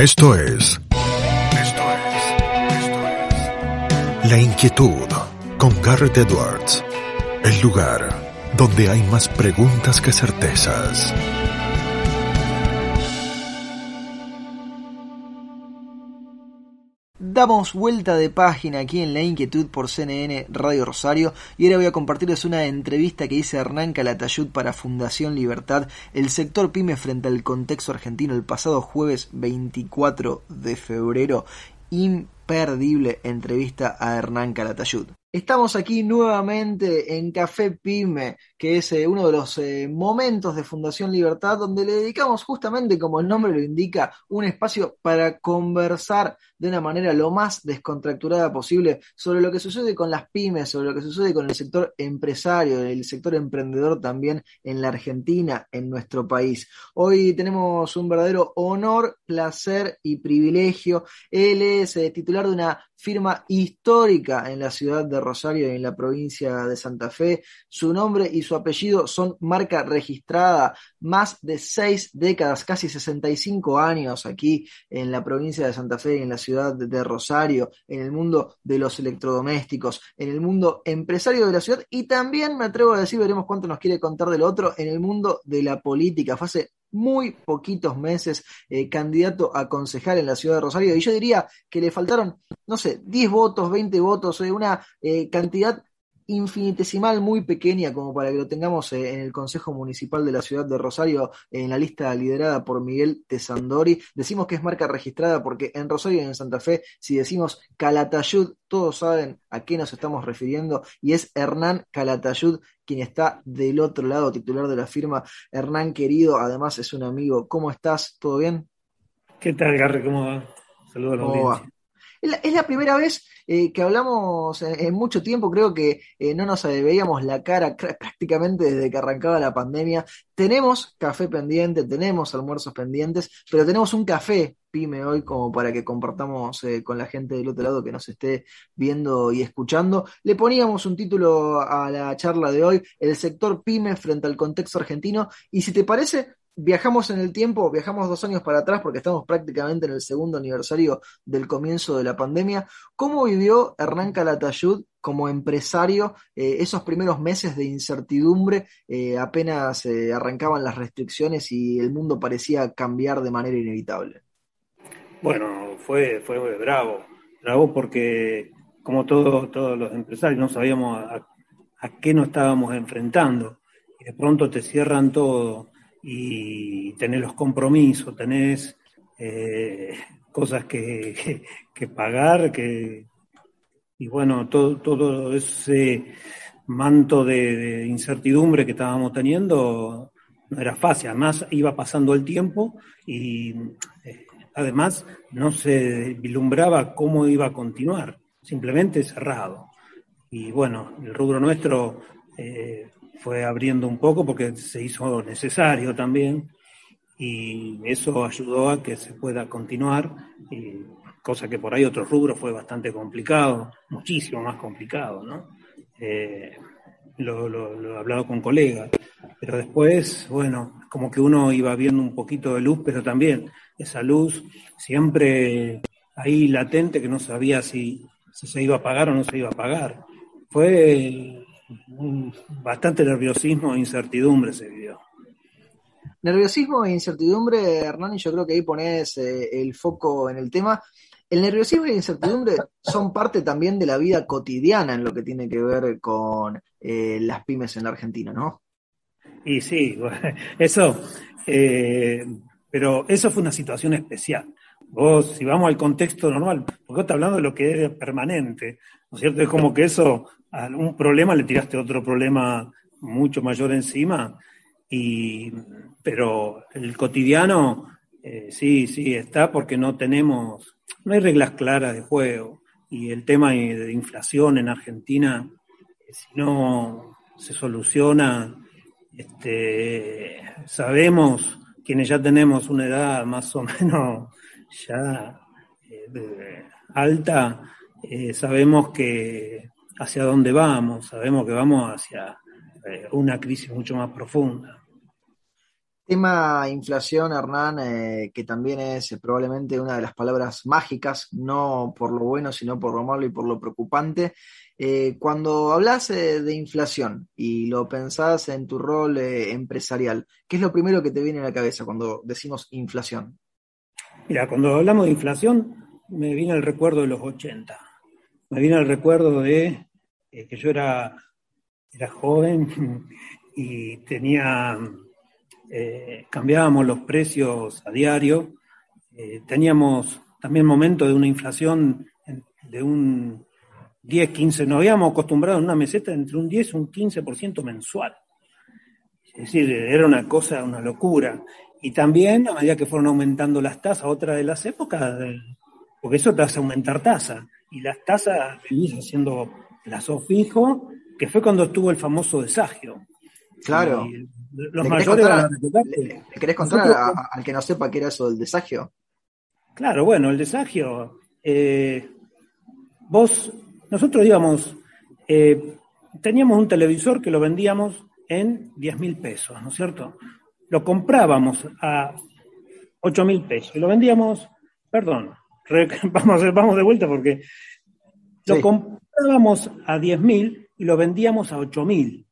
Esto es. Esto es. Esto es. La inquietud con Garrett Edwards. El lugar donde hay más preguntas que certezas. Damos vuelta de página aquí en La Inquietud por CNN Radio Rosario y ahora voy a compartirles una entrevista que hice Hernán Calatayud para Fundación Libertad, el sector pyme frente al contexto argentino el pasado jueves 24 de febrero. Imperdible entrevista a Hernán Calatayud. Estamos aquí nuevamente en Café Pyme, que es eh, uno de los eh, momentos de Fundación Libertad, donde le dedicamos justamente, como el nombre lo indica, un espacio para conversar de una manera lo más descontracturada posible sobre lo que sucede con las pymes, sobre lo que sucede con el sector empresario, el sector emprendedor también en la Argentina, en nuestro país. Hoy tenemos un verdadero honor, placer y privilegio. Él es eh, titular de una firma histórica en la ciudad de Rosario y en la provincia de Santa Fe. Su nombre y su apellido son marca registrada más de seis décadas, casi 65 años aquí en la provincia de Santa Fe y en la ciudad de Rosario, en el mundo de los electrodomésticos, en el mundo empresario de la ciudad y también me atrevo a decir, veremos cuánto nos quiere contar del otro, en el mundo de la política. Fue hace muy poquitos meses eh, candidato a concejal en la ciudad de Rosario. Y yo diría que le faltaron, no sé, 10 votos, 20 votos, eh, una eh, cantidad infinitesimal muy pequeña como para que lo tengamos eh, en el Consejo Municipal de la Ciudad de Rosario en la lista liderada por Miguel Tesandori. Decimos que es marca registrada porque en Rosario y en Santa Fe, si decimos Calatayud, todos saben a qué nos estamos refiriendo y es Hernán Calatayud quien está del otro lado, titular de la firma. Hernán, querido, además es un amigo. ¿Cómo estás? ¿Todo bien? ¿Qué tal, Garre? ¿Cómo va? Saludos a la audiencia. Es la, primera vez eh, que hablamos en, mucho tiempo, creo que eh, no nos veíamos la cara prácticamente desde que arrancaba la pandemia. Tenemos café pendiente, tenemos almuerzos pendientes, pero tenemos un café pyme hoy como para que compartamos eh, con la gente del otro lado que nos esté viendo y escuchando. Le poníamos un título a la charla de hoy, el sector pyme frente al contexto argentino, y si te parece, viajamos en el tiempo, viajamos dos años para atrás porque estamos prácticamente en el segundo aniversario del comienzo de la pandemia. ¿Cómo vivió Hernán Calatayud como empresario eh, esos primeros meses de incertidumbre eh, apenas eh, arrancaban las restricciones y el mundo parecía cambiar de manera inevitable? Bueno, fue, fue bravo, bravo porque como todos, todos los empresarios no sabíamos a, a qué nos estábamos enfrentando y de pronto te cierran todo y tenés los compromisos, tenés eh, cosas que, que, pagar, que, y bueno, todo, todo ese manto de, incertidumbre que estábamos teniendo no era fácil, además iba pasando el tiempo y eh, además no se vislumbraba cómo iba a continuar, simplemente cerrado. Y bueno, el rubro nuestro eh, fue abriendo un poco porque se hizo necesario también y eso ayudó a que se pueda continuar, y cosa que por ahí otros rubros fue bastante complicado, muchísimo más complicado, ¿no? Eh, lo, lo, he hablado con colegas, pero después, bueno, como que uno iba viendo un poquito de luz, pero también esa luz siempre ahí latente que no sabía si se iba a pagar o no se iba a pagar. Fue bastante nerviosismo e incertidumbre se vivió. Nerviosismo e incertidumbre, Hernán, y yo creo que ahí pones eh, el foco en el tema. El nerviosismo e incertidumbre son parte también de la vida cotidiana en lo que tiene que ver con eh, las pymes en la Argentina, ¿no? Y sí, eso, eh, pero eso fue una situación especial. Vos, si vamos al contexto normal, porque vos estás hablando de lo que es permanente, ¿no es cierto? Es como que eso a un problema le tiraste otro problema mucho mayor encima, y, pero el cotidiano eh, sí, sí está porque no tenemos, no hay reglas claras de juego. Y el tema de inflación en Argentina, eh, si no se soluciona, este, sabemos, quienes ya tenemos una edad más o menos ya eh, alta, sabemos que hacia dónde vamos, sabemos que vamos hacia eh, una crisis mucho más profunda. Tema inflación, Hernán, eh, que también es probablemente una de las palabras mágicas, no por lo bueno, sino por lo malo y por lo preocupante. Eh, cuando hablas eh, de inflación y lo pensás en tu rol empresarial, ¿qué es lo primero que te viene a la cabeza cuando decimos inflación? Mira, cuando hablamos de inflación, me viene el recuerdo de los 80. Me viene el recuerdo de que yo era, era joven y tenía eh, cambiábamos los precios a diario, eh, teníamos también momentos de una inflación de un 10, 15, nos habíamos acostumbrado en una meseta entre un 10 y un 15% mensual. Es decir, era una cosa, una locura. Y también, a medida que fueron aumentando las tasas, otra de las épocas, porque eso te hace aumentar tasa. Y las tasas venís haciendo plazo fijo, que fue cuando estuvo el famoso desagio. Claro. los mayores ¿Le, querés contar al que no sepa qué era eso del desagio? Claro, bueno, el desagio. Eh, vos, nosotros íbamos, eh, teníamos un televisor que lo vendíamos en 10 mil pesos, ¿no es cierto? Lo comprábamos a 8 mil pesos y lo vendíamos, perdón, vamos, vamos de vuelta porque lo comprábamos a 10 mil y lo vendíamos a 8 mil.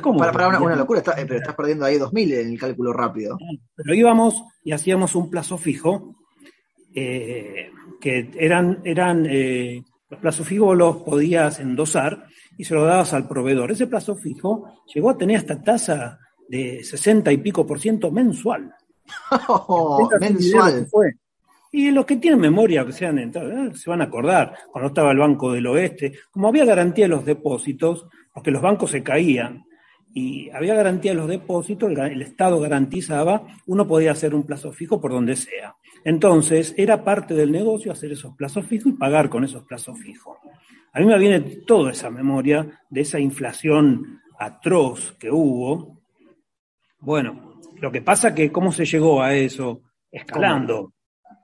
¿cómo? Para, una, locura, eh, pero estás perdiendo ahí 2.000 en el cálculo rápido. Pero íbamos y hacíamos un plazo fijo, eh, que eran, eran eh, los plazos fijos los podías endosar y se lo dabas al proveedor. Ese plazo fijo llegó a tener esta tasa de 60 y pico por ciento mensual. mensual. Y los que tienen memoria, que sean se van a acordar, cuando estaba el Banco del Oeste, como había garantía de los depósitos, porque los bancos se caían y había garantía de los depósitos, el, Estado garantizaba, uno podía hacer un plazo fijo por donde sea. Entonces, era parte del negocio hacer esos plazos fijos y pagar con esos plazos fijos. A mí me viene toda esa memoria de esa inflación atroz que hubo. Bueno, lo que pasa que cómo se llegó a eso, escalando,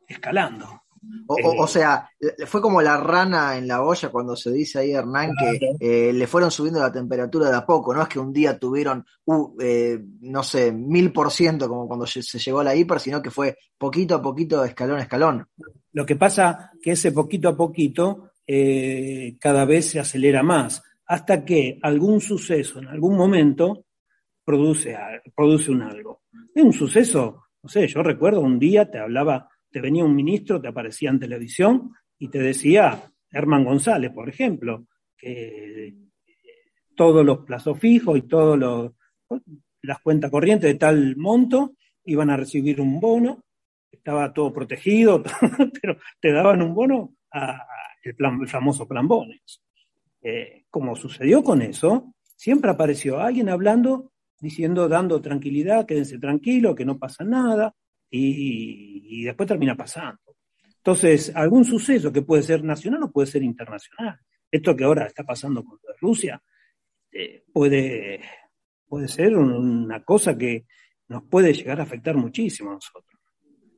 escalando. O, sea, fue como la rana en la olla cuando se dice ahí, Hernán, que eh, le fueron subiendo la temperatura de a poco, no es que un día tuvieron, uh, eh, no sé, mil por ciento como cuando se llegó a la hiper, sino que fue poquito a poquito, escalón a escalón. Lo que pasa que ese poquito a poquito eh, cada vez se acelera más, hasta que algún suceso en algún momento produce, produce un algo. Es un suceso, no sé, yo recuerdo un día te hablaba te venía un ministro, te aparecía en televisión y te decía, Herman González, por ejemplo, que todos los plazos fijos y todas las cuentas corrientes de tal monto iban a recibir un bono, estaba todo protegido, pero te daban un bono a el, plan, famoso plan Bones. Eh, como sucedió con eso, siempre apareció alguien hablando, diciendo, dando tranquilidad, quédense tranquilos, que no pasa nada, y, después termina pasando. Entonces, algún suceso que puede ser nacional o puede ser internacional. Esto que ahora está pasando con Rusia eh, puede, puede ser una cosa que nos puede llegar a afectar muchísimo a nosotros.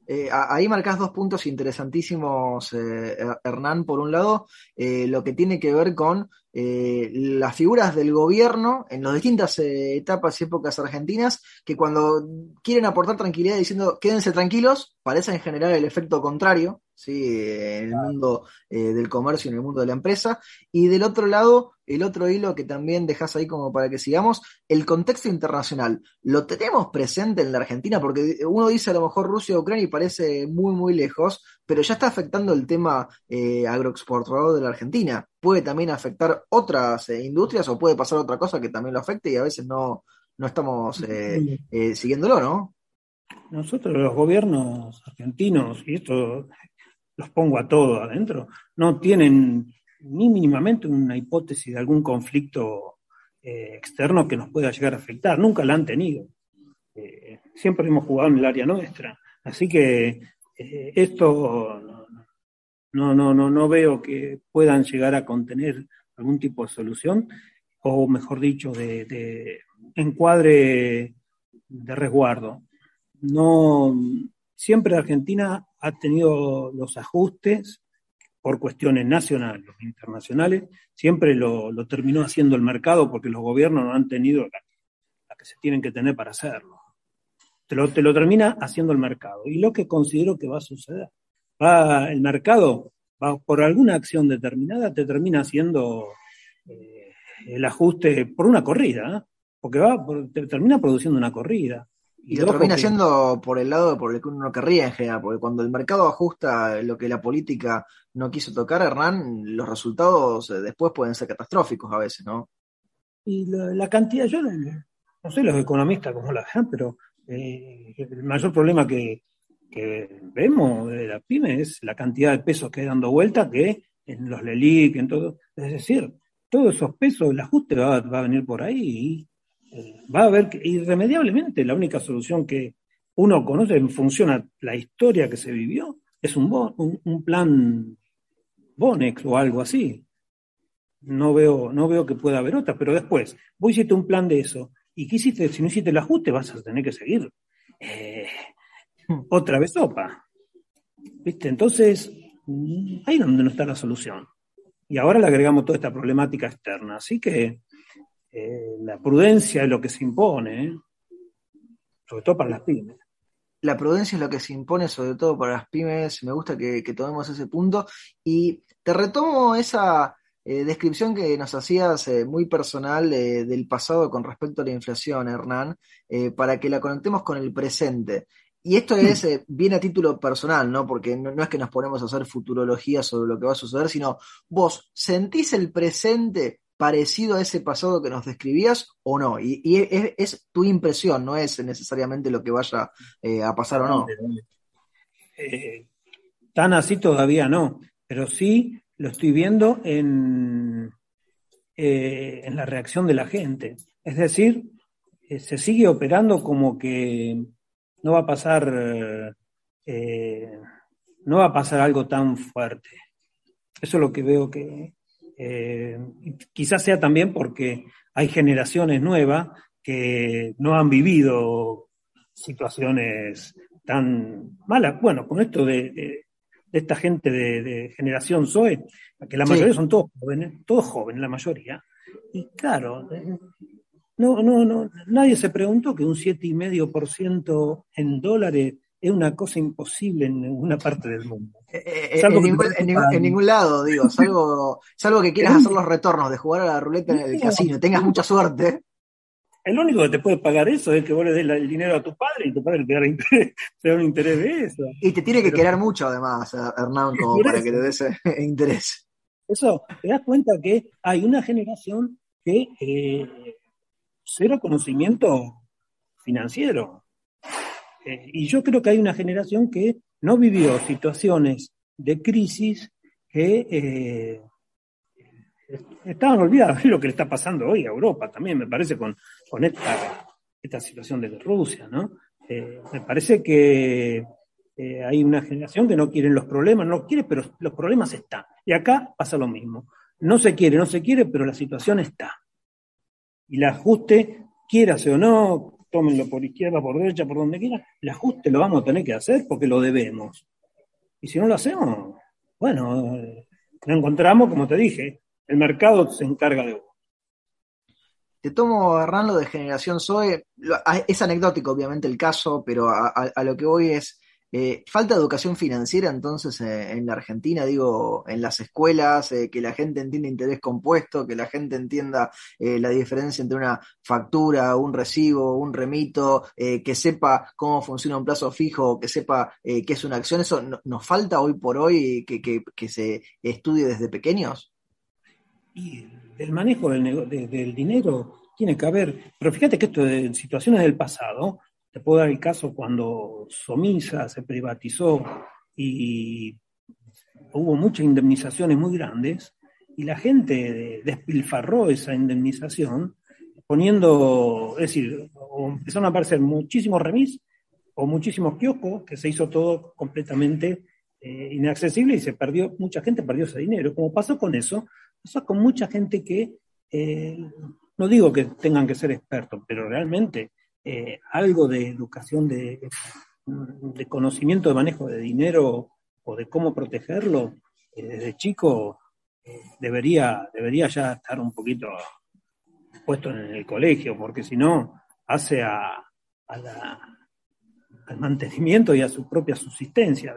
Eh, ahí marcas dos puntos interesantísimos, eh, Hernán. Por un lado, lo que tiene que ver con las figuras del gobierno en las distintas etapas y épocas argentinas, que cuando quieren aportar tranquilidad diciendo quédense tranquilos, parecen generar el efecto contrario, ¿sí? en el mundo del comercio, en el mundo de la empresa. Y del otro lado, el otro hilo que también dejas ahí como para que sigamos, el contexto internacional. ¿Lo tenemos presente en la Argentina? Porque uno dice a lo mejor Rusia o Ucrania y parece muy, muy lejos, pero ya está afectando el tema eh, agroexportador de la Argentina. Puede también afectar otras eh, industrias o puede pasar otra cosa que también lo afecte y a veces no, no estamos eh, eh, siguiéndolo, ¿no? Nosotros los gobiernos argentinos, y esto los pongo a todos adentro, no tienen ni mínimamente una hipótesis de algún conflicto eh, externo que nos pueda llegar a afectar. Nunca la han tenido. Eh, siempre hemos jugado en el área nuestra. Así que eh, esto no, no, no, no veo que puedan llegar a contener algún tipo de solución, o mejor dicho, de, de encuadre de resguardo. No, siempre Argentina ha tenido los ajustes por cuestiones nacionales internacionales, siempre lo, terminó haciendo el mercado porque los gobiernos no han tenido la, que se tienen que tener para hacerlo. te lo, te lo termina haciendo el mercado. Y lo que considero que va a suceder. Va, el mercado, va, por alguna acción determinada, te termina haciendo eh, el ajuste por una corrida, ¿eh? porque va, te termina produciendo una corrida. Y, lo termina haciendo por el lado por el que uno querría en general, porque cuando el mercado ajusta lo que la política no quiso tocar, Hernán, los resultados eh, después pueden ser catastróficos a veces, ¿no? Y la, cantidad, yo no sé los economistas cómo la ven, pero eh, el mayor problema que, vemos de la pyme es la cantidad de pesos que hay dando vuelta que en los LELIC, en todo. Es decir, todos esos pesos, el ajuste va, a venir por ahí y va a haber que, irremediablemente la única solución que uno conoce en función a la historia que se vivió es un, un, plan Bonex o algo así. No veo, no veo que pueda haber otra, pero después, vos hiciste un plan de eso, ¿y qué? Si no hiciste el ajuste, vas a tener que seguir eh, otra vez sopa. ¿Viste? Entonces, ahí es donde no está la solución. Y ahora le agregamos toda esta problemática externa. Así que eh, la prudencia es lo que se impone, ¿eh? sobre todo para las pymes. La prudencia es lo que se impone, sobre todo para las pymes. Me gusta que, tomemos ese punto. Y te retomo esa eh, descripción que nos hacías muy personal del pasado con respecto a la inflación, Hernán, para que la conectemos con el presente. Y esto es bien a título personal, ¿no? Porque no, es que nos ponemos a hacer futurología sobre lo que va a suceder, sino vos sentís el presente parecido a ese pasado que nos describías o no? Y, es, tu impresión, no es necesariamente lo que vaya eh, a pasar o no. Eh, tan así todavía no, pero sí lo estoy viendo en, eh, en la reacción de la gente. Es decir, se sigue operando como que no va a pasar, no va a pasar algo tan fuerte. Eso es lo que veo que, eh, quizás sea también porque hay generaciones nuevas que no han vivido situaciones tan malas. Bueno, con esto de, esta gente de, generación Zoe, que la mayoría son todos jóvenes, todos jóvenes, la mayoría. Y claro, eh, no, no, no, nadie se preguntó que un 7,5% en dólares es una cosa imposible en ninguna parte del mundo. Eh, eh, eh, en, ningún, lado, digo, salvo, salvo que quieras hacer los retornos de jugar a la ruleta en el casino, tengas mucha suerte. El único que te puede pagar eso es que vos le des el dinero a tu padre y tu padre te da, un interés de eso. Y te tiene que querer mucho además, Hernán, como para que te des interés. Eso, te das cuenta que hay una generación que cero conocimiento financiero. Y yo creo que hay una generación que no vivió situaciones de crisis que eh, estaban olvidadas. lo que le está pasando hoy a Europa también, me parece, con, con esta, esta situación de Rusia, ¿no? Eh, me parece que eh, hay una generación que no quiere los problemas, no quiere, pero los problemas están. Y acá pasa lo mismo. No se quiere, no se quiere, pero la situación está. Y el ajuste, quieras o no, tómenlo por izquierda, por derecha, por donde quiera, el ajuste lo vamos a tener que hacer porque lo debemos. Y si no lo hacemos, bueno, lo encontramos, como te dije, el mercado se encarga de vos. Te tomo, Hernán, lo de Generación Zoe. Es anecdótico, obviamente, el caso, pero a lo que voy es, eh, falta educación financiera entonces eh, en la Argentina, digo, en las escuelas, eh, que la gente entienda interés compuesto, que la gente entienda la diferencia entre una factura, un recibo, un remito, que sepa cómo funciona un plazo fijo, que sepa qué es una acción. ¿Eso nos falta hoy por hoy que, se estudie desde pequeños? Y del manejo del, del dinero tiene que haber, pero fíjate que esto de situaciones del pasado, te puedo dar el caso cuando Somisa se privatizó y hubo muchas indemnizaciones muy grandes y la gente despilfarró esa indemnización poniendo, es decir, empezaron a aparecer muchísimos remis o muchísimos kioscos que se hizo todo completamente eh, inaccesible y se perdió, mucha gente perdió ese dinero. Como pasó con eso, pasó con mucha gente que, eh, no digo que tengan que ser expertos, pero realmente eh, algo de educación, de, de, conocimiento de manejo de dinero o de cómo protegerlo eh, desde chico, eh, debería, debería ya estar un poquito puesto en el colegio, porque si no, hace a, al mantenimiento y a su propia subsistencia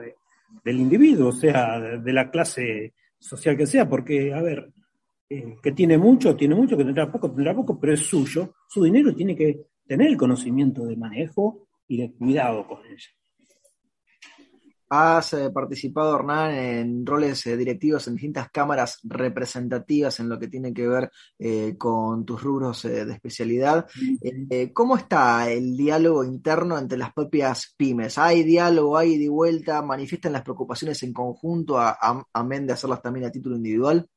del individuo, o sea, de, la clase social que sea, porque, a ver, que tiene mucho, tiene mucho, que tendrá poco, tendrá poco, pero es suyo, su dinero tiene que tener el conocimiento de manejo y de cuidado con ella. Has eh, participado, Hernán, en roles eh, directivos en distintas cámaras representativas en lo que tiene que ver eh, con tus rubros de especialidad. ¿Cómo está el diálogo interno entre las propias pymes? ¿Hay diálogo, hay de vuelta? ¿Manifiestan las preocupaciones en conjunto, amén de hacerlas también a título individual?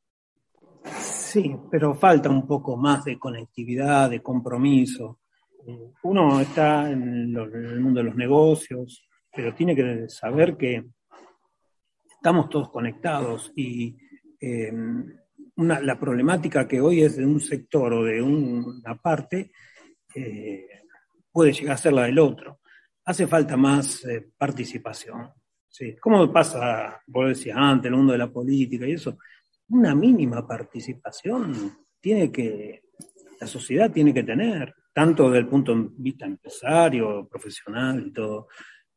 Sí, pero falta un poco más de conectividad, de compromiso. Uno está en el mundo de los negocios, pero tiene que saber que estamos todos conectados y em, la problemática que hoy es de un sector o de una parte eh, puede llegar a ser la del otro. Hace falta más eh, participación. ¿sí? ¿Cómo pasa, vos decías antes, el mundo de la política y eso? Una mínima participación tiene que, la sociedad tiene que tener, tanto desde el punto de vista empresario, profesional y todo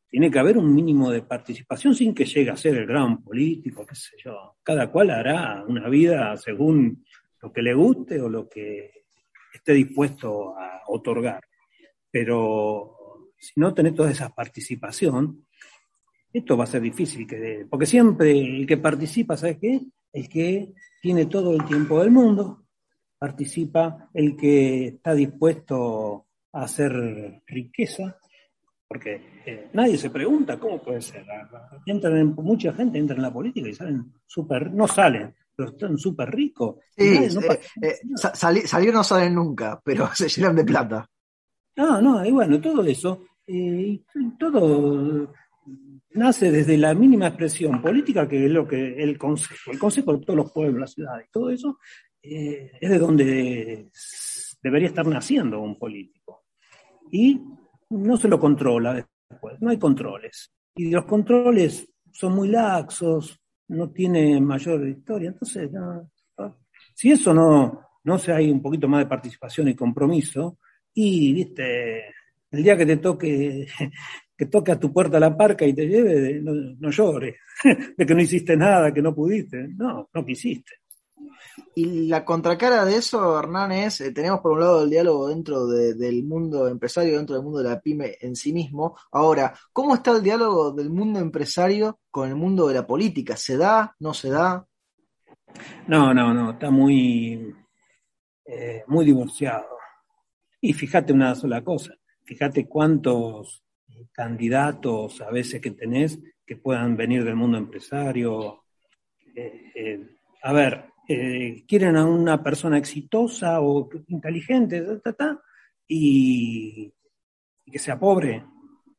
tiene que haber un mínimo de participación sin que llegue a ser el gran político, qué sé yo. Cada cual hará una vida según lo que le guste o lo que esté dispuesto a otorgar. Pero si no tenés toda esa participación, esto va a ser difícil, que, porque siempre el que participa, ¿sabes qué? El que tiene todo el tiempo del mundo, participa el que está dispuesto a hacer riqueza, porque eh, nadie se pregunta cómo puede ser. Entran en, mucha gente entra en la política y salen súper, no salen, pero están súper ricos. Sí, no eh, eh, salir no salen nunca, pero se llenan de plata. No, no, y bueno, todo eso, y todo nace desde la mínima expresión política, que es lo que el Consejo, el Consejo de todos los pueblos, las ciudades, todo eso, es de donde debería estar naciendo un político. Y no se lo controla después, no hay controles. Y los controles son muy laxos, no tiene mayor historia. Entonces, si eso no, no se hay un poquito más de participación y compromiso, y viste, el día que te toque, que toque a tu puerta la parca y te lleve, no, no llores, de que no hiciste nada, que no pudiste. No, no quisiste. Y la contracara de eso, Hernán, es, eh, tenemos por un lado el diálogo dentro del mundo empresario, dentro del mundo de la pyme en sí mismo. Ahora, ¿cómo está el diálogo del mundo empresario con el mundo de la política? ¿Se da? ¿No se da? No, no, no, está muy, eh, muy divorciado. Y fíjate una sola cosa, fíjate cuántos candidatos a veces que tenés que puedan venir del mundo empresario. Eh, a ver, eh, quieren a una persona exitosa o inteligente, y, que sea pobre.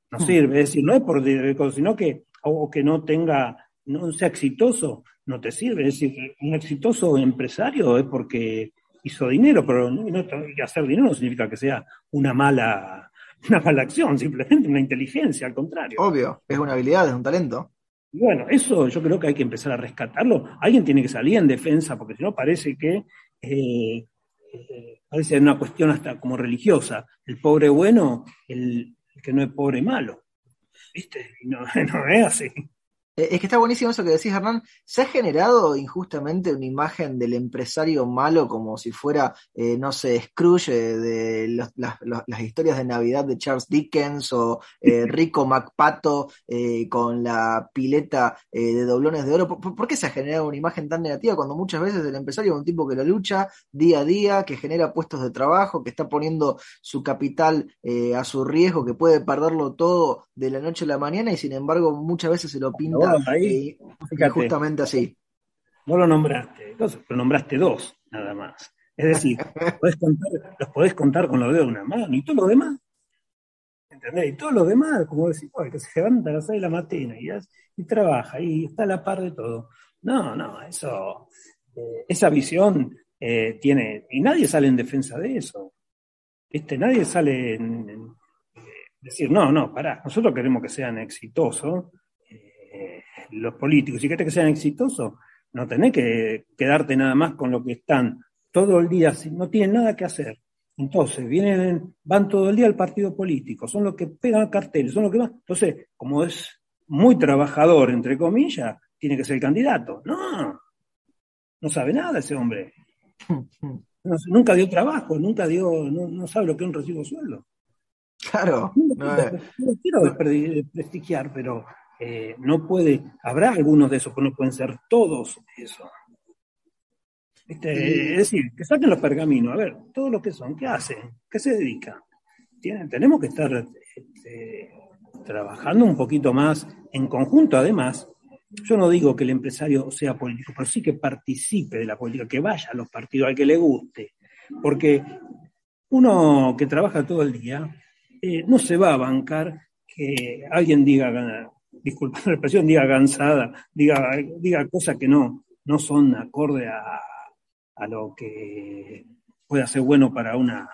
No hmm. sirve, es decir, no es por sino que, o que no tenga, no sea exitoso, no te sirve. Es decir, un exitoso empresario es porque hizo dinero, pero no, hacer dinero no significa que sea una mala, una mala acción, simplemente una inteligencia, al contrario. Obvio, es una habilidad, es un talento bueno, eso yo creo que hay que empezar a rescatarlo. Alguien tiene que salir en defensa, porque si no parece que eh, eh, parece una cuestión hasta como religiosa. El pobre bueno, el, que no es pobre malo. ¿Viste? no, no es así. Eh, es que está buenísimo eso que decís, Hernán. Se ha generado injustamente una imagen del empresario malo como si fuera, eh, no sé, Scrooge eh, de las, historias de Navidad de Charles Dickens o Rico MacPato con la pileta de doblones de oro. ¿Por, qué se ha generado una imagen tan negativa cuando muchas veces el empresario es un tipo que lo lucha día a día, que genera puestos de trabajo, que está poniendo su capital a su riesgo, que puede perderlo todo de la noche a la mañana y sin embargo muchas veces se lo pinta ahí, justamente así. No lo nombraste, entonces, pero nombraste dos, nada más. Es decir, los podés contar con los dedos de una mano y todo lo demás. ¿Entendés? Y todo lo demás, como decir, que se levanta a las seis de la mañana y, trabaja y está a la par de todo. No, no, eso, eh, esa visión eh, tiene, y nadie sale en defensa de eso. este Nadie sale en, en eh, decir, no, no, pará, nosotros queremos que sean exitosos, los políticos, si querés que sean exitosos, no tenés que quedarte nada más con lo que están todo el día, no tienen nada que hacer. Entonces, vienen, van todo el día al partido político, son los que pegan carteles, son los que van. Entonces, como es muy trabajador, entre comillas, tiene que ser el candidato. No, no sabe nada ese hombre. nunca dio trabajo, nunca dio, no, sabe lo que es un recibo sueldo. Claro. No, quiero prestigiar, pero eh, no puede, habrá algunos de esos, pero no pueden ser todos esos. Este, es decir, que saquen los pergaminos, a ver, todos los que son, ¿qué hacen? ¿Qué se dedican? Tienen, tenemos que estar este, trabajando un poquito más en conjunto, además. Yo no digo que el empresario sea político, pero sí que participe de la política, que vaya a los partidos, al que le guste. Porque uno que trabaja todo el día eh, no se va a bancar que alguien diga, disculpa la expresión, diga cansada, diga, diga cosas que no, no son acorde a, a lo que pueda ser bueno para una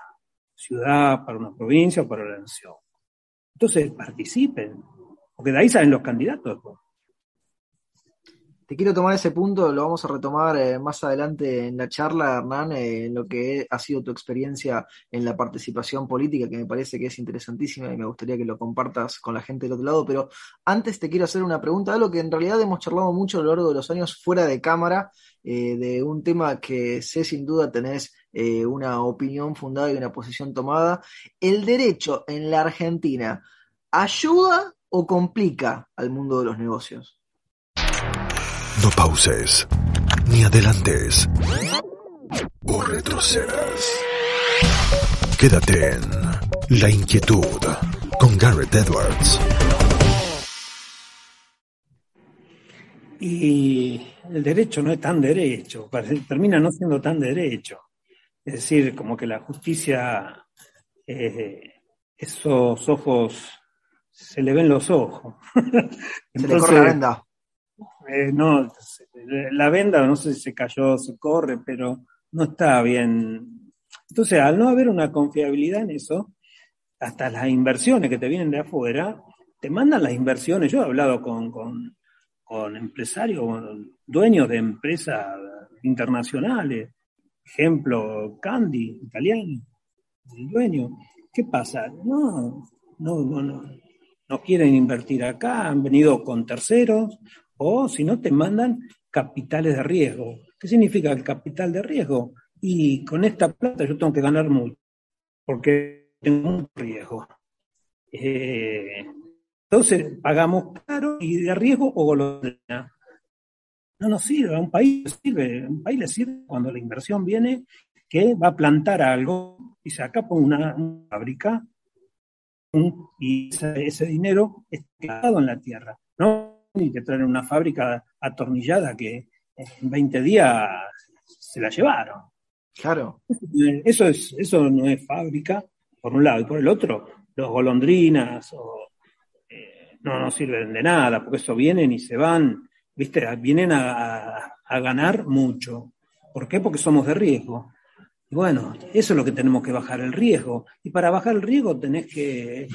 ciudad, para una provincia o para la nación. Entonces participen, porque de ahí salen los candidatos. Quiero tomar ese punto, lo vamos a retomar eh, más adelante en la charla, Hernán, eh, en lo que ha sido tu experiencia en la participación política, que me parece que es interesantísima y me gustaría que lo compartas con la gente del otro lado. Pero antes te quiero hacer una pregunta, algo que en realidad hemos charlado mucho a lo largo de los años fuera de cámara, eh, de un tema que sé sin duda tenés una opinión fundada y una posición tomada. ¿El derecho en la Argentina ayuda o complica al mundo de los negocios? No pauses, ni adelantes, o retrocedas. Quédate en La Inquietud con Garrett Edwards. Y el derecho no es tan derecho, termina no siendo tan derecho. Es decir, como que la justicia, eh, esos ojos, se le ven los ojos. se le corre la venda. Eh, no, la venda no sé si se cayó, se corre, pero no está bien. Entonces, al no haber una confiabilidad en eso, hasta las inversiones que te vienen de afuera, te mandan las inversiones. Yo he hablado con, con, empresarios, dueños de empresas internacionales, ejemplo, Candy, italiano, el dueño. ¿Qué pasa? No, no, no, no quieren invertir acá, han venido con terceros o si no te mandan capitales de riesgo. ¿Qué significa el capital de riesgo? Y con esta plata yo tengo que ganar mucho, porque tengo un riesgo. Eh, entonces pagamos caro y de riesgo o golondrina. No nos sirve, a un país le sirve, a un país le sirve cuando la inversión viene que va a plantar algo y se acá pone una, fábrica y ese, ese dinero está en la tierra. No y que traen una fábrica atornillada que en 20 días se la llevaron. Claro. Eso, es, eso no es fábrica, por un lado, y por el otro, los golondrinas eh, no nos sirven de nada, porque eso vienen y se van, ¿viste? Vienen a, ganar mucho. ¿Por qué? Porque somos de riesgo. Y bueno, eso es lo que tenemos que bajar el riesgo. Y para bajar el riesgo tenés que,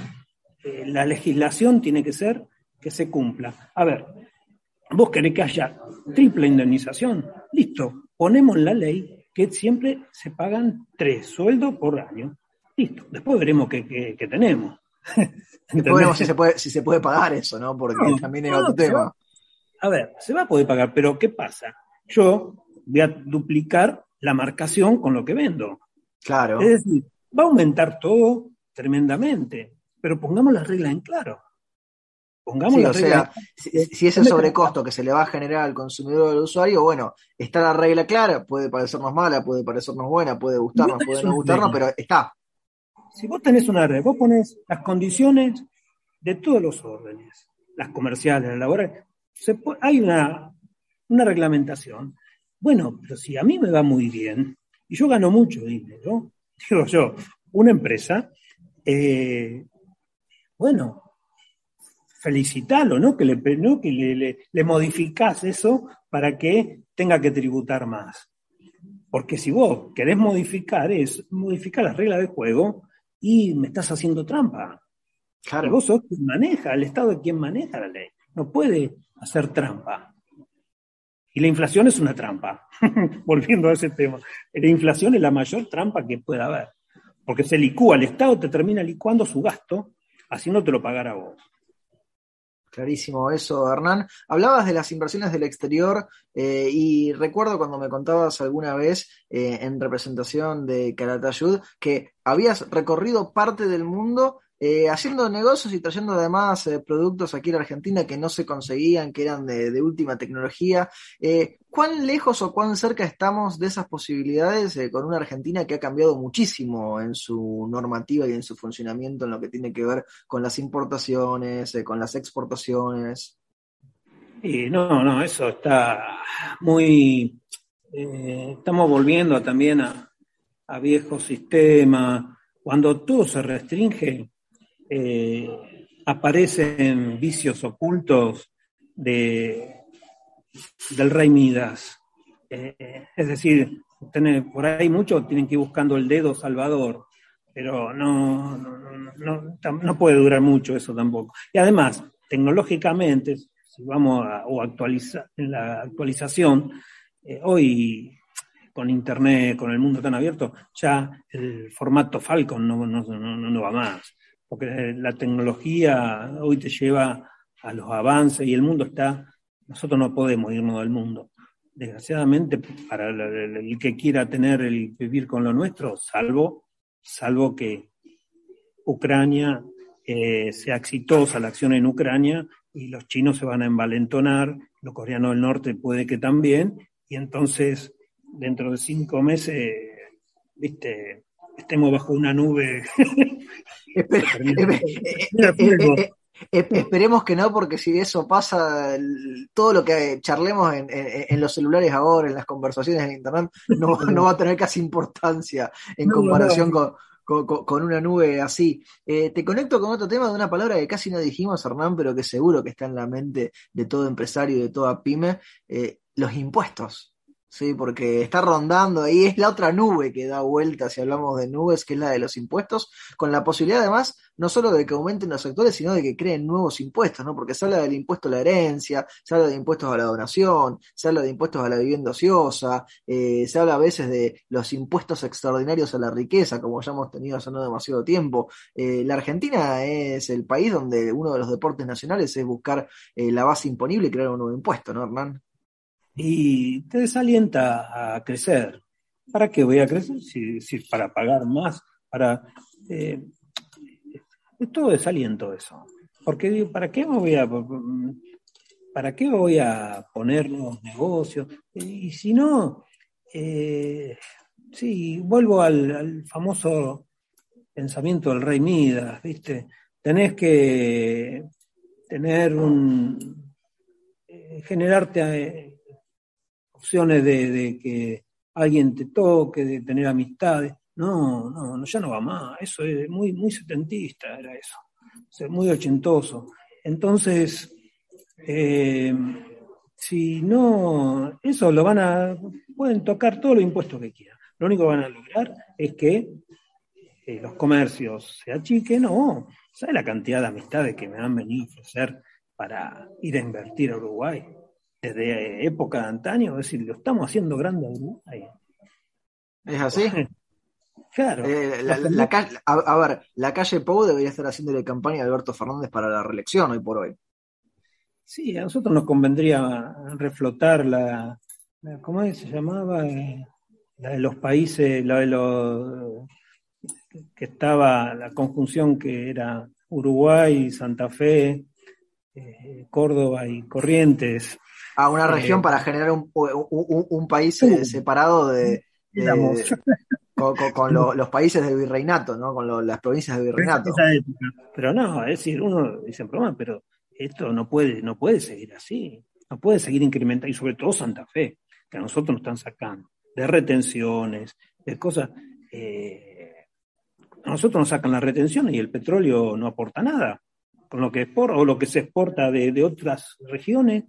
eh, la legislación tiene que ser que se cumpla. A ver, vos querés que haya triple indemnización, listo, ponemos en la ley que siempre se pagan tres sueldos por año. Listo, después veremos qué, tenemos. Después veremos si se, puede, si se puede pagar eso, ¿no? Porque también es otro tema. a ver, se va a poder pagar, pero ¿qué pasa? Yo voy a duplicar la marcación con lo que vendo. Claro. Es decir, va a aumentar todo tremendamente, pero pongamos las reglas en claro o sea, si, ese sobrecosto que se le va a generar al consumidor o al usuario, bueno, está la regla clara, puede parecernos mala, puede parecernos buena, puede gustarnos, puede no gustarnos, pero está. Si vos tenés una red, vos pones las condiciones de todos los órdenes, las comerciales, las laborales, hay una, una reglamentación. Bueno, pero si a mí me va muy bien y yo gano mucho dinero, digo yo, una empresa, eh, bueno, felicitarlo, ¿no? Que le, que le, le, modificás eso para que tenga que tributar más. Porque si vos querés modificar es modificar las reglas de juego y me estás haciendo trampa. Claro. vos sos quien maneja, el Estado es quien maneja la ley. No puede hacer trampa. Y la inflación es una trampa. Volviendo a ese tema. La inflación es la mayor trampa que pueda haber. porque se licúa, el Estado te termina licuando su gasto, así no te lo pagara vos. Clarísimo eso, Hernán. Hablabas de las inversiones del exterior eh, y recuerdo cuando me contabas alguna vez eh, en representación de Caratayud que habías recorrido parte del mundo eh, haciendo negocios y trayendo además eh, productos aquí a la Argentina que no se conseguían, que eran de, última tecnología. Eh, ¿Cuán lejos o cuán cerca estamos de esas posibilidades con una Argentina que ha cambiado muchísimo en su normativa y en su funcionamiento en lo que tiene que ver con las importaciones, con las exportaciones? Y no, no, eso está muy... estamos volviendo también a, a viejos sistemas. Cuando todo se restringe, eh, aparecen vicios ocultos de, del rey Midas. Eh, es decir, por ahí muchos tienen que ir buscando el dedo salvador, pero no, no, puede durar mucho eso tampoco. Y además, tecnológicamente, si vamos a o actualizar en la actualización, eh, hoy con internet, con el mundo tan abierto, ya el formato Falcon no, no va más porque la tecnología hoy te lleva a los avances y el mundo está, nosotros no podemos irnos del mundo. Desgraciadamente, para el, que quiera tener el vivir con lo nuestro, salvo, salvo que Ucrania eh, sea exitosa la acción en Ucrania y los chinos se van a envalentonar, los coreanos del norte puede que también, y entonces dentro de cinco meses, viste, estemos bajo una nube Esperemos que no, porque si eso pasa, todo lo que charlemos en, los celulares ahora, en las conversaciones en Internet, no, no va a tener casi importancia en comparación Con, una nube así. Eh, te conecto con otro tema de una palabra que casi no dijimos, Hernán, pero que seguro que está en la mente de todo empresario y de toda pyme, eh, los impuestos. Sí, porque está rondando ahí, es la otra nube que da vuelta si hablamos de nubes, que es la de los impuestos, con la posibilidad además no solo de que aumenten los sectores, sino de que creen nuevos impuestos, ¿no? Porque se habla del impuesto a la herencia, se habla de impuestos a la donación, se habla de impuestos a la vivienda ociosa, eh, se habla a veces de los impuestos extraordinarios a la riqueza, como ya hemos tenido hace no demasiado tiempo. Eh, la Argentina es el país donde uno de los deportes nacionales es buscar eh, la base imponible y crear un nuevo impuesto, ¿no, Hernán? Y te desalienta a crecer. ¿Para qué voy a crecer? Si, si para pagar más, para... Eh, es todo desaliento eso. Porque digo, ¿para qué me voy a... ¿Para qué voy a poner nuevos negocios? Y si no, eh, sí, vuelvo al, famoso pensamiento del rey Midas, ¿viste? Tenés que tener un... Eh, generarte opciones de, que alguien te toque, de tener amistades. No, no, ya no va más. Eso es muy, muy setentista, era eso. muy ochentoso. Entonces, eh, si no, eso lo van a, pueden tocar todos los impuestos que quieran. Lo único que van a lograr es que eh, los comercios se achiquen o, ¿sabes la cantidad de amistades que me han venido a ofrecer para ir a invertir a Uruguay? Desde época de antaño, es decir, lo estamos haciendo grande a Uruguay. ¿Es así? Claro. Eh, a, ver, la calle Pou debería estar haciéndole campaña a Alberto Fernández para la reelección hoy por hoy. Sí, a nosotros nos convendría reflotar la, ¿cómo se llamaba? La de los países, la de los que estaba la conjunción que era Uruguay, Santa Fe, eh, Córdoba y Corrientes a una región para generar un, un, país eh, separado de, con, los países del virreinato, ¿no? Con las provincias del virreinato. Pero no, es decir, uno dice, pero esto no puede, no puede seguir así, no puede seguir incrementando, y sobre todo Santa Fe, que a nosotros nos están sacando, de retenciones, de cosas. Eh, a nosotros nos sacan las retenciones y el petróleo no aporta nada. Con lo que exporta, o lo que se exporta de, de otras regiones,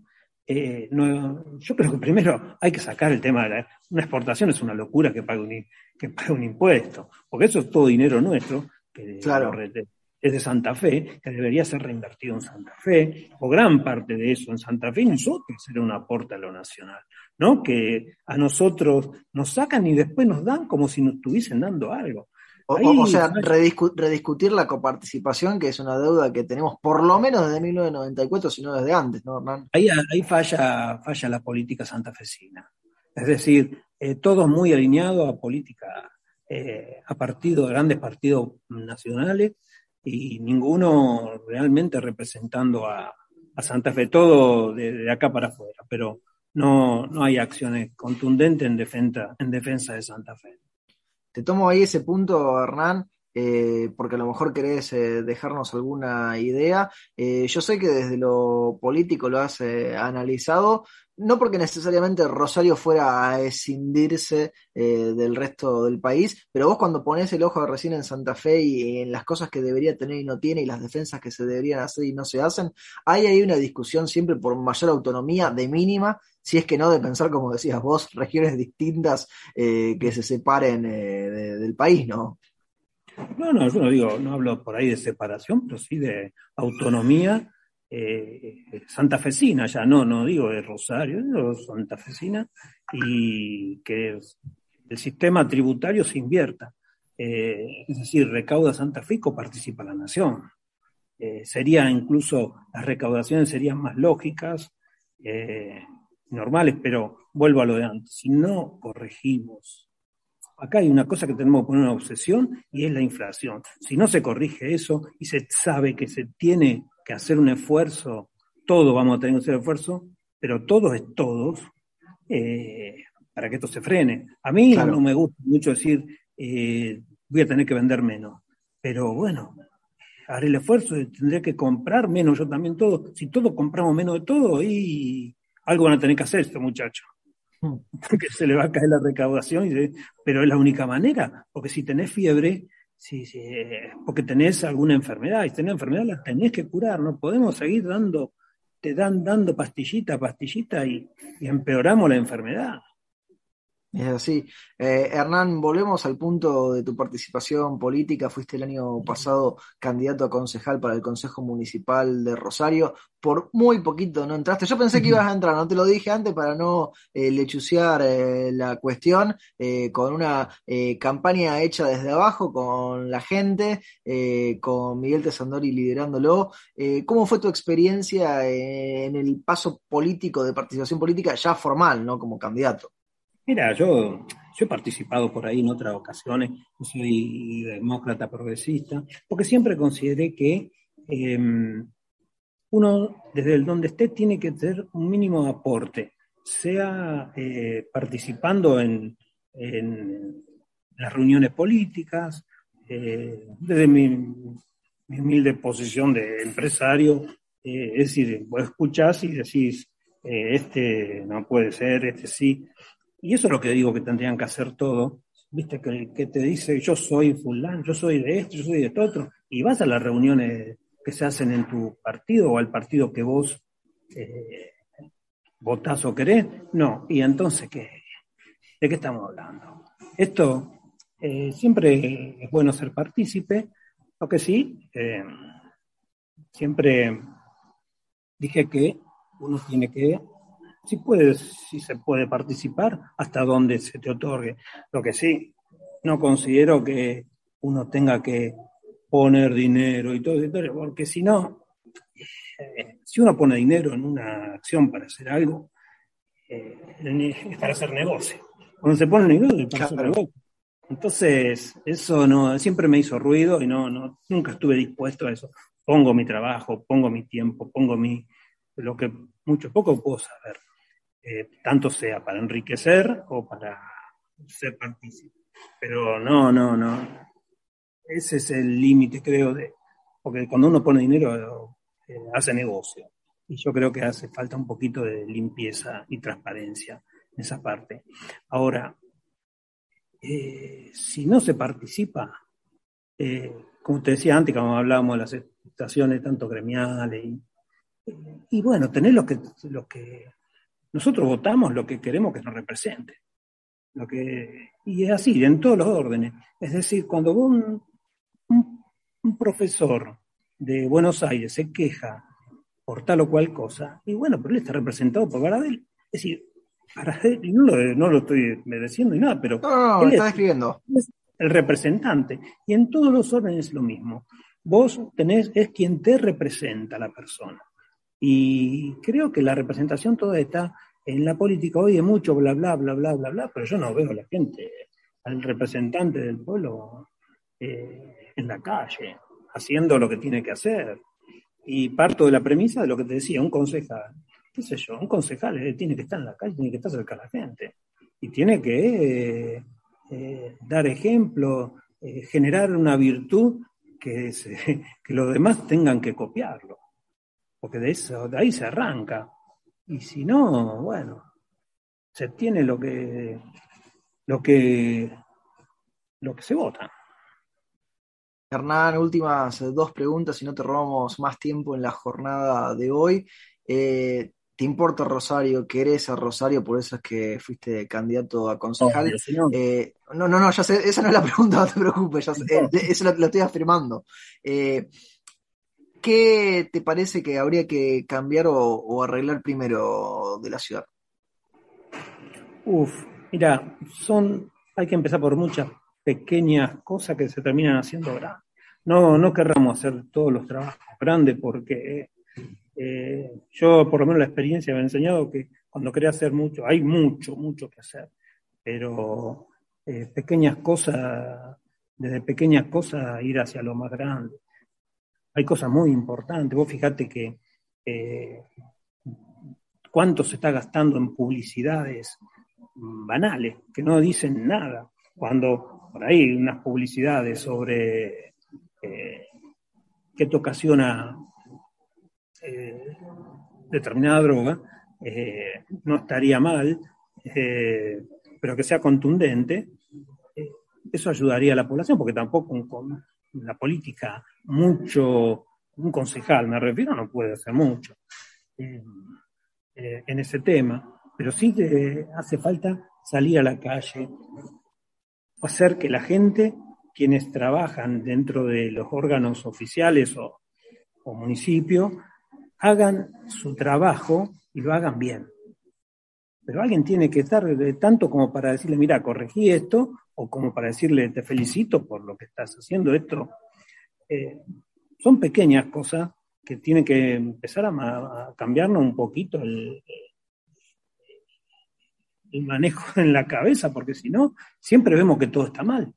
eh, no, yo creo que primero hay que sacar el tema de la, una exportación es una locura que pague un, que pague un impuesto, porque eso es todo dinero nuestro, que es de Santa Fe, que debería ser reinvertido en Santa Fe, o gran parte de eso en Santa Fe, y nosotros hacer un aporte a lo nacional, ¿no? Que a nosotros nos sacan y después nos dan como si nos estuviesen dando algo. O, sea, rediscutir la coparticipación, que es una deuda que tenemos por lo menos desde 1994, si no desde antes, ¿no, Hernán? Ahí, ahí falla, falla la política santafesina. Es decir, eh, todo muy alineado a política, eh, a partidos, grandes partidos nacionales, y ninguno realmente representando a, Santa Fe, todo de, acá para afuera, pero no, no hay acciones contundentes en defensa, en defensa de Santa Fe. Te tomo ahí ese punto, Hernán, eh, porque a lo mejor querés eh, dejarnos alguna idea. Eh, yo sé que desde lo político lo has analizado, no porque necesariamente Rosario fuera a escindirse del resto del país, pero vos cuando pones el ojo recién en Santa Fe y en las cosas que debería tener y no tiene y las defensas que se deberían hacer y no se hacen, hay ahí una discusión siempre por mayor autonomía de mínima si es que no de pensar, como decías vos, regiones distintas que se separen del país, ¿no? No, no, yo no digo, no hablo por ahí de separación, pero sí de autonomía eh, santafesina, ya no, no digo de Rosario, digo santafesina, y que el sistema tributario se invierta. Eh, es decir, recauda Santa Fe y participa la nación. Eh, sería incluso, las recaudaciones serían más lógicas, eh, normales, pero vuelvo a lo de antes, si no corregimos acá hay una cosa que tenemos que poner una obsesión y es la inflación. Si no se corrige eso y se sabe que se tiene que hacer un esfuerzo, todos vamos a tener que hacer esfuerzo, pero todos es todos, eh, para que esto se frene. A mí no me gusta mucho decir, eh, voy a tener que vender menos, pero bueno, haré el esfuerzo y tendré que comprar menos yo también todo. Si todos compramos menos de todo, y algo van a tener que hacer estos muchachos. porque se le va a caer la recaudación, y pero es la única manera, porque si tenés fiebre, si, porque tenés alguna enfermedad, y si tenés enfermedad la tenés que curar, no podemos seguir dando, te dan dando pastillita, pastillita y empeoramos la enfermedad. Es así. Eh, Hernán, volvemos al punto de tu participación política. Fuiste el año pasado candidato a concejal para el Consejo Municipal de Rosario. Por muy poquito no entraste. Yo pensé que ibas a entrar, no te lo dije antes para no eh, lechuciar eh, la cuestión, eh, con una campaña hecha desde abajo, con la gente, con Miguel Tesandori liderándolo. ¿Cómo fue tu experiencia en el paso político, de participación política ya formal, no como candidato? Mira, yo, he participado por ahí en otras ocasiones, soy demócrata progresista, porque siempre consideré que em, uno, desde el donde esté, tiene que tener un mínimo aporte, sea eh, participando en, las reuniones políticas, eh, desde mi, humilde posición de empresario, eh, es decir, vos escuchás y decís, este no puede ser, este sí, y eso es lo que digo que tendrían que hacer todo. Viste que, que te dice, yo soy fulano, yo soy de esto, yo soy de esto otro, y vas a las reuniones que se hacen en tu partido o al partido que vos eh, votás o querés. No, y entonces, ¿qué? ¿De qué estamos hablando? Esto eh, siempre es bueno ser partícipe, lo que sí, eh, siempre dije que uno tiene que si puedes, si se puede participar, hasta donde se te otorgue. Lo que sí, no considero que uno tenga que poner dinero y todo, porque si no, eh, si uno pone dinero en una acción para hacer algo, eh, es para hacer negocio. Cuando se pone dinero es para hacer negocio. Entonces, eso no, siempre me hizo ruido y no, no, nunca estuve dispuesto a eso. Pongo mi trabajo, pongo mi tiempo, pongo mi, lo que mucho poco puedo saber. Eh, tanto sea para enriquecer o para ser partícipe. Pero no, no, no. Ese es el límite, creo, de, porque cuando uno pone dinero eh, hace negocio. Y yo creo que hace falta un poquito de limpieza y transparencia en esa parte. Ahora, eh, si no se participa, como te decía antes, cuando hablábamos de las estaciones tanto gremiales, y, y bueno, tener lo que, lo que nosotros votamos lo que queremos que nos represente. Lo que, y es así, en todos los órdenes. Es decir, cuando un, un, profesor de Buenos Aires se queja por tal o cual cosa, y bueno, pero él está representado por Baradel. Es decir, Baradel, no lo, no lo estoy mereciendo ni nada, pero... No, no, está describiendo. el representante. Y en todos los órdenes es lo mismo. Vos tenés, es quien te representa la persona. Y creo que la representación toda está en la política. Hoy mucho bla, bla, bla, bla, bla, bla, pero yo no veo a la gente, al representante del pueblo eh, en la calle, haciendo lo que tiene que hacer. Y parto de la premisa de lo que te decía, un concejal, qué sé yo, un concejal eh, tiene que estar en la calle, tiene que estar cerca de la gente. Y tiene que eh, dar ejemplo, generar una virtud que los demás tengan que copiarlo porque de eso, de ahí se arranca. Y si no, bueno, se tiene lo que, lo que, lo que se vota. Hernán, últimas dos preguntas, y no te robamos más tiempo en la jornada de hoy. Eh, ¿Te importa Rosario? ¿Querés a Rosario? Por eso es que fuiste candidato a concejal. Eh, no, no, no, ya sé, esa no es la pregunta, no te preocupes, ya eh, eso lo, estoy afirmando. ¿Qué te parece que habría que cambiar o, arreglar primero de la ciudad? Uf, mira, son, hay que empezar por muchas pequeñas cosas que se terminan haciendo grandes. No, no querramos hacer todos los trabajos grandes porque eh, yo, por lo menos la experiencia me ha enseñado que cuando querés hacer mucho, hay mucho, mucho que hacer, pero eh, pequeñas cosas, desde pequeñas cosas ir hacia lo más grande hay cosas muy importantes. Vos fíjate que eh, cuánto se está gastando en publicidades banales, que no dicen nada, cuando por ahí unas publicidades sobre eh, qué te ocasiona eh, determinada droga, no estaría mal, pero que sea contundente, eso ayudaría a la población, porque tampoco con, la política mucho, un concejal me refiero, no puede hacer mucho eh, eh, en ese tema, pero sí que hace falta salir a la calle, hacer que la gente, quienes trabajan dentro de los órganos oficiales o, o municipios, hagan su trabajo y lo hagan bien. Pero alguien tiene que estar tanto como para decirle, mira, corregí esto, o como para decirle, te felicito por lo que estás haciendo esto. Eh, son pequeñas cosas que tienen que empezar a, cambiarnos un poquito el, el manejo en la cabeza, porque si no, siempre vemos que todo está mal.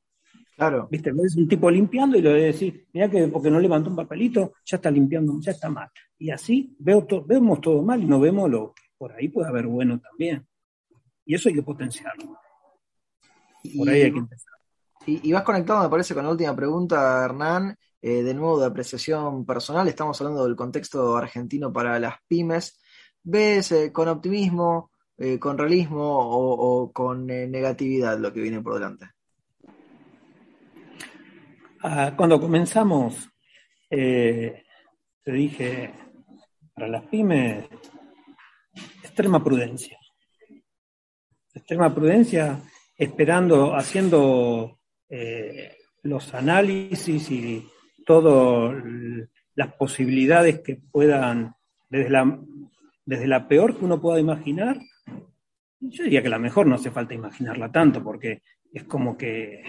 Claro. ¿Viste? Ves un tipo limpiando y le decir, mira que porque no levantó un papelito, ya está limpiando, ya está mal. Y así veo vemos todo mal y no vemos lo que por ahí puede haber bueno también. Y eso hay que potenciarlo. Por ahí hay que empezar. Y, vas conectado, me parece, con la última pregunta, Hernán, eh, de nuevo de apreciación personal. Estamos hablando del contexto argentino para las pymes. ¿Ves eh, con optimismo, eh, con realismo o, con negatividad lo que viene por delante? Ah, cuando comenzamos, te dije, para las pymes, extrema prudencia. Extrema prudencia esperando, haciendo eh, los análisis y todas las posibilidades que puedan, desde la, desde la peor que uno pueda imaginar, yo diría que la mejor no hace falta imaginarla tanto, porque es como que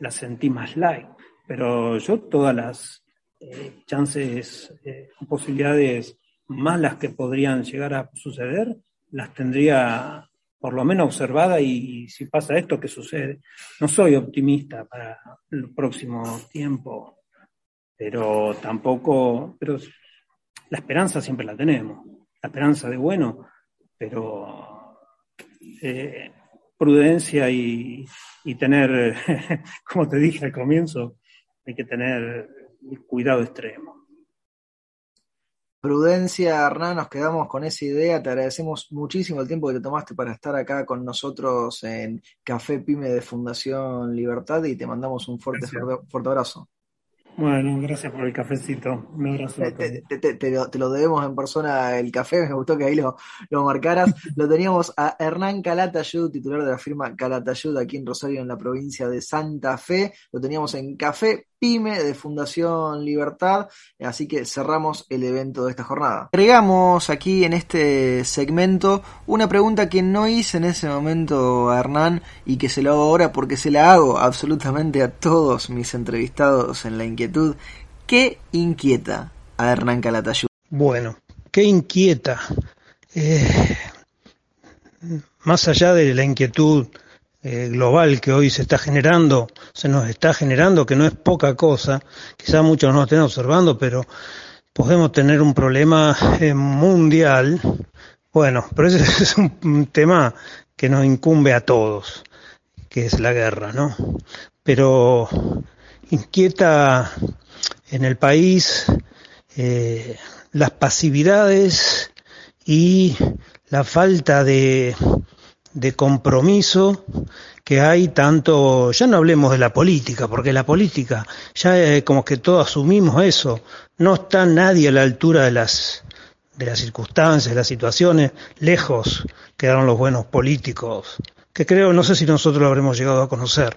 la sentí más light, pero yo todas las eh, chances, eh, posibilidades malas que podrían llegar a suceder, las tendría por lo menos observada y, si pasa esto, ¿qué sucede? No soy optimista para el próximo tiempo, pero tampoco, pero la esperanza siempre la tenemos, la esperanza de bueno, pero eh, prudencia y, y tener, como te dije al comienzo, hay que tener cuidado extremo. Prudencia, Hernán, nos quedamos con esa idea. Te agradecemos muchísimo el tiempo que te tomaste para estar acá con nosotros en Café Pyme de Fundación Libertad y te mandamos un fuerte, fuerte, abrazo. Bueno, gracias por el cafecito. Un abrazo. Te, lo, debemos en persona el café, me gustó que ahí lo, lo marcaras. lo teníamos a Hernán Calatayud, titular de la firma Calatayud aquí en Rosario, en la provincia de Santa Fe. Lo teníamos en Café De Fundación Libertad, así que cerramos el evento de esta jornada. Agregamos aquí en este segmento una pregunta que no hice en ese momento a Hernán y que se lo hago ahora porque se la hago absolutamente a todos mis entrevistados en la inquietud. ¿Qué inquieta a Hernán Calatayud? Bueno, ¿qué inquieta? Eh, más allá de la inquietud eh, global que hoy se está generando, se nos está generando, que no es poca cosa, quizá muchos no estén observando, pero podemos tener un problema eh, mundial. Bueno, pero ese es un, tema que nos incumbe a todos, que es la guerra, ¿no? Pero inquieta en el país eh, las pasividades y la falta de de compromiso que hay tanto, ya no hablemos de la política, porque la política, ya como que todos asumimos eso, no está nadie a la altura de las, de las circunstancias, de las situaciones, lejos quedaron los buenos políticos, que creo, no sé si nosotros lo habremos llegado a conocer.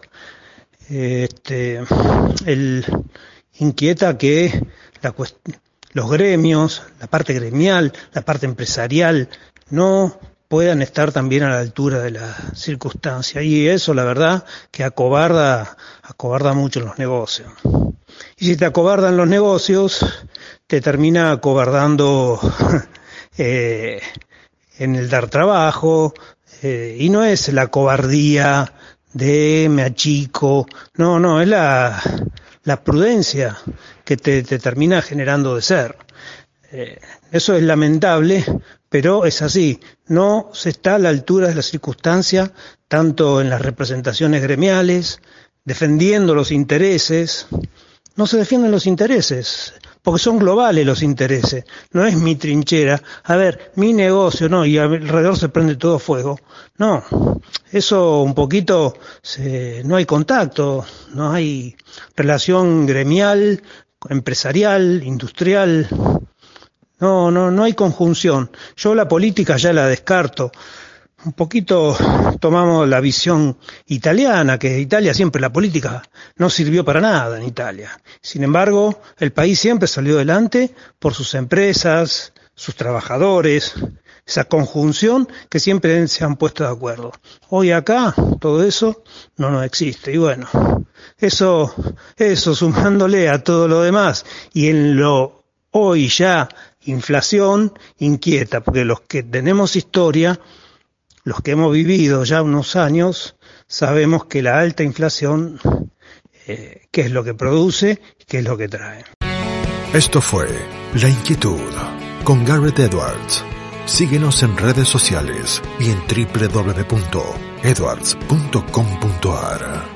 Este, inquieta que la, los gremios, la parte gremial, la parte empresarial, no puedan estar también a la altura de la circunstancia. Y eso, la verdad, que acobarda, acobarda mucho los negocios. Y si te acobardan los negocios, te termina acobardando eh, en el dar trabajo, eh, y no es la cobardía de me achico, no, no, es la, la prudencia que te, te termina generando de ser. Eh, eso es lamentable, pero es así. No se está a la altura de la circunstancia, tanto en las representaciones gremiales, defendiendo los intereses. No se defienden los intereses, porque son globales los intereses. No es mi trinchera, a ver, mi negocio, no, y alrededor se prende todo fuego. No, eso un poquito, no hay contacto, no hay relación gremial, empresarial, industrial. No, no, no hay conjunción. Yo la política ya la descarto. Un poquito tomamos la visión italiana, que Italia siempre la política no sirvió para nada en Italia. Sin embargo, el país siempre salió adelante por sus empresas, sus trabajadores, esa conjunción que siempre se han puesto de acuerdo. Hoy acá todo eso no nos existe. Y bueno, eso, eso sumándole a todo lo demás y en lo hoy ya inflación inquieta, porque los que tenemos historia, los que hemos vivido ya unos años, sabemos que la alta inflación, eh, qué es lo que produce, qué es lo que trae. Esto fue La Inquietud con Garrett Edwards. Síguenos en redes sociales y en www.edwards.com.ar.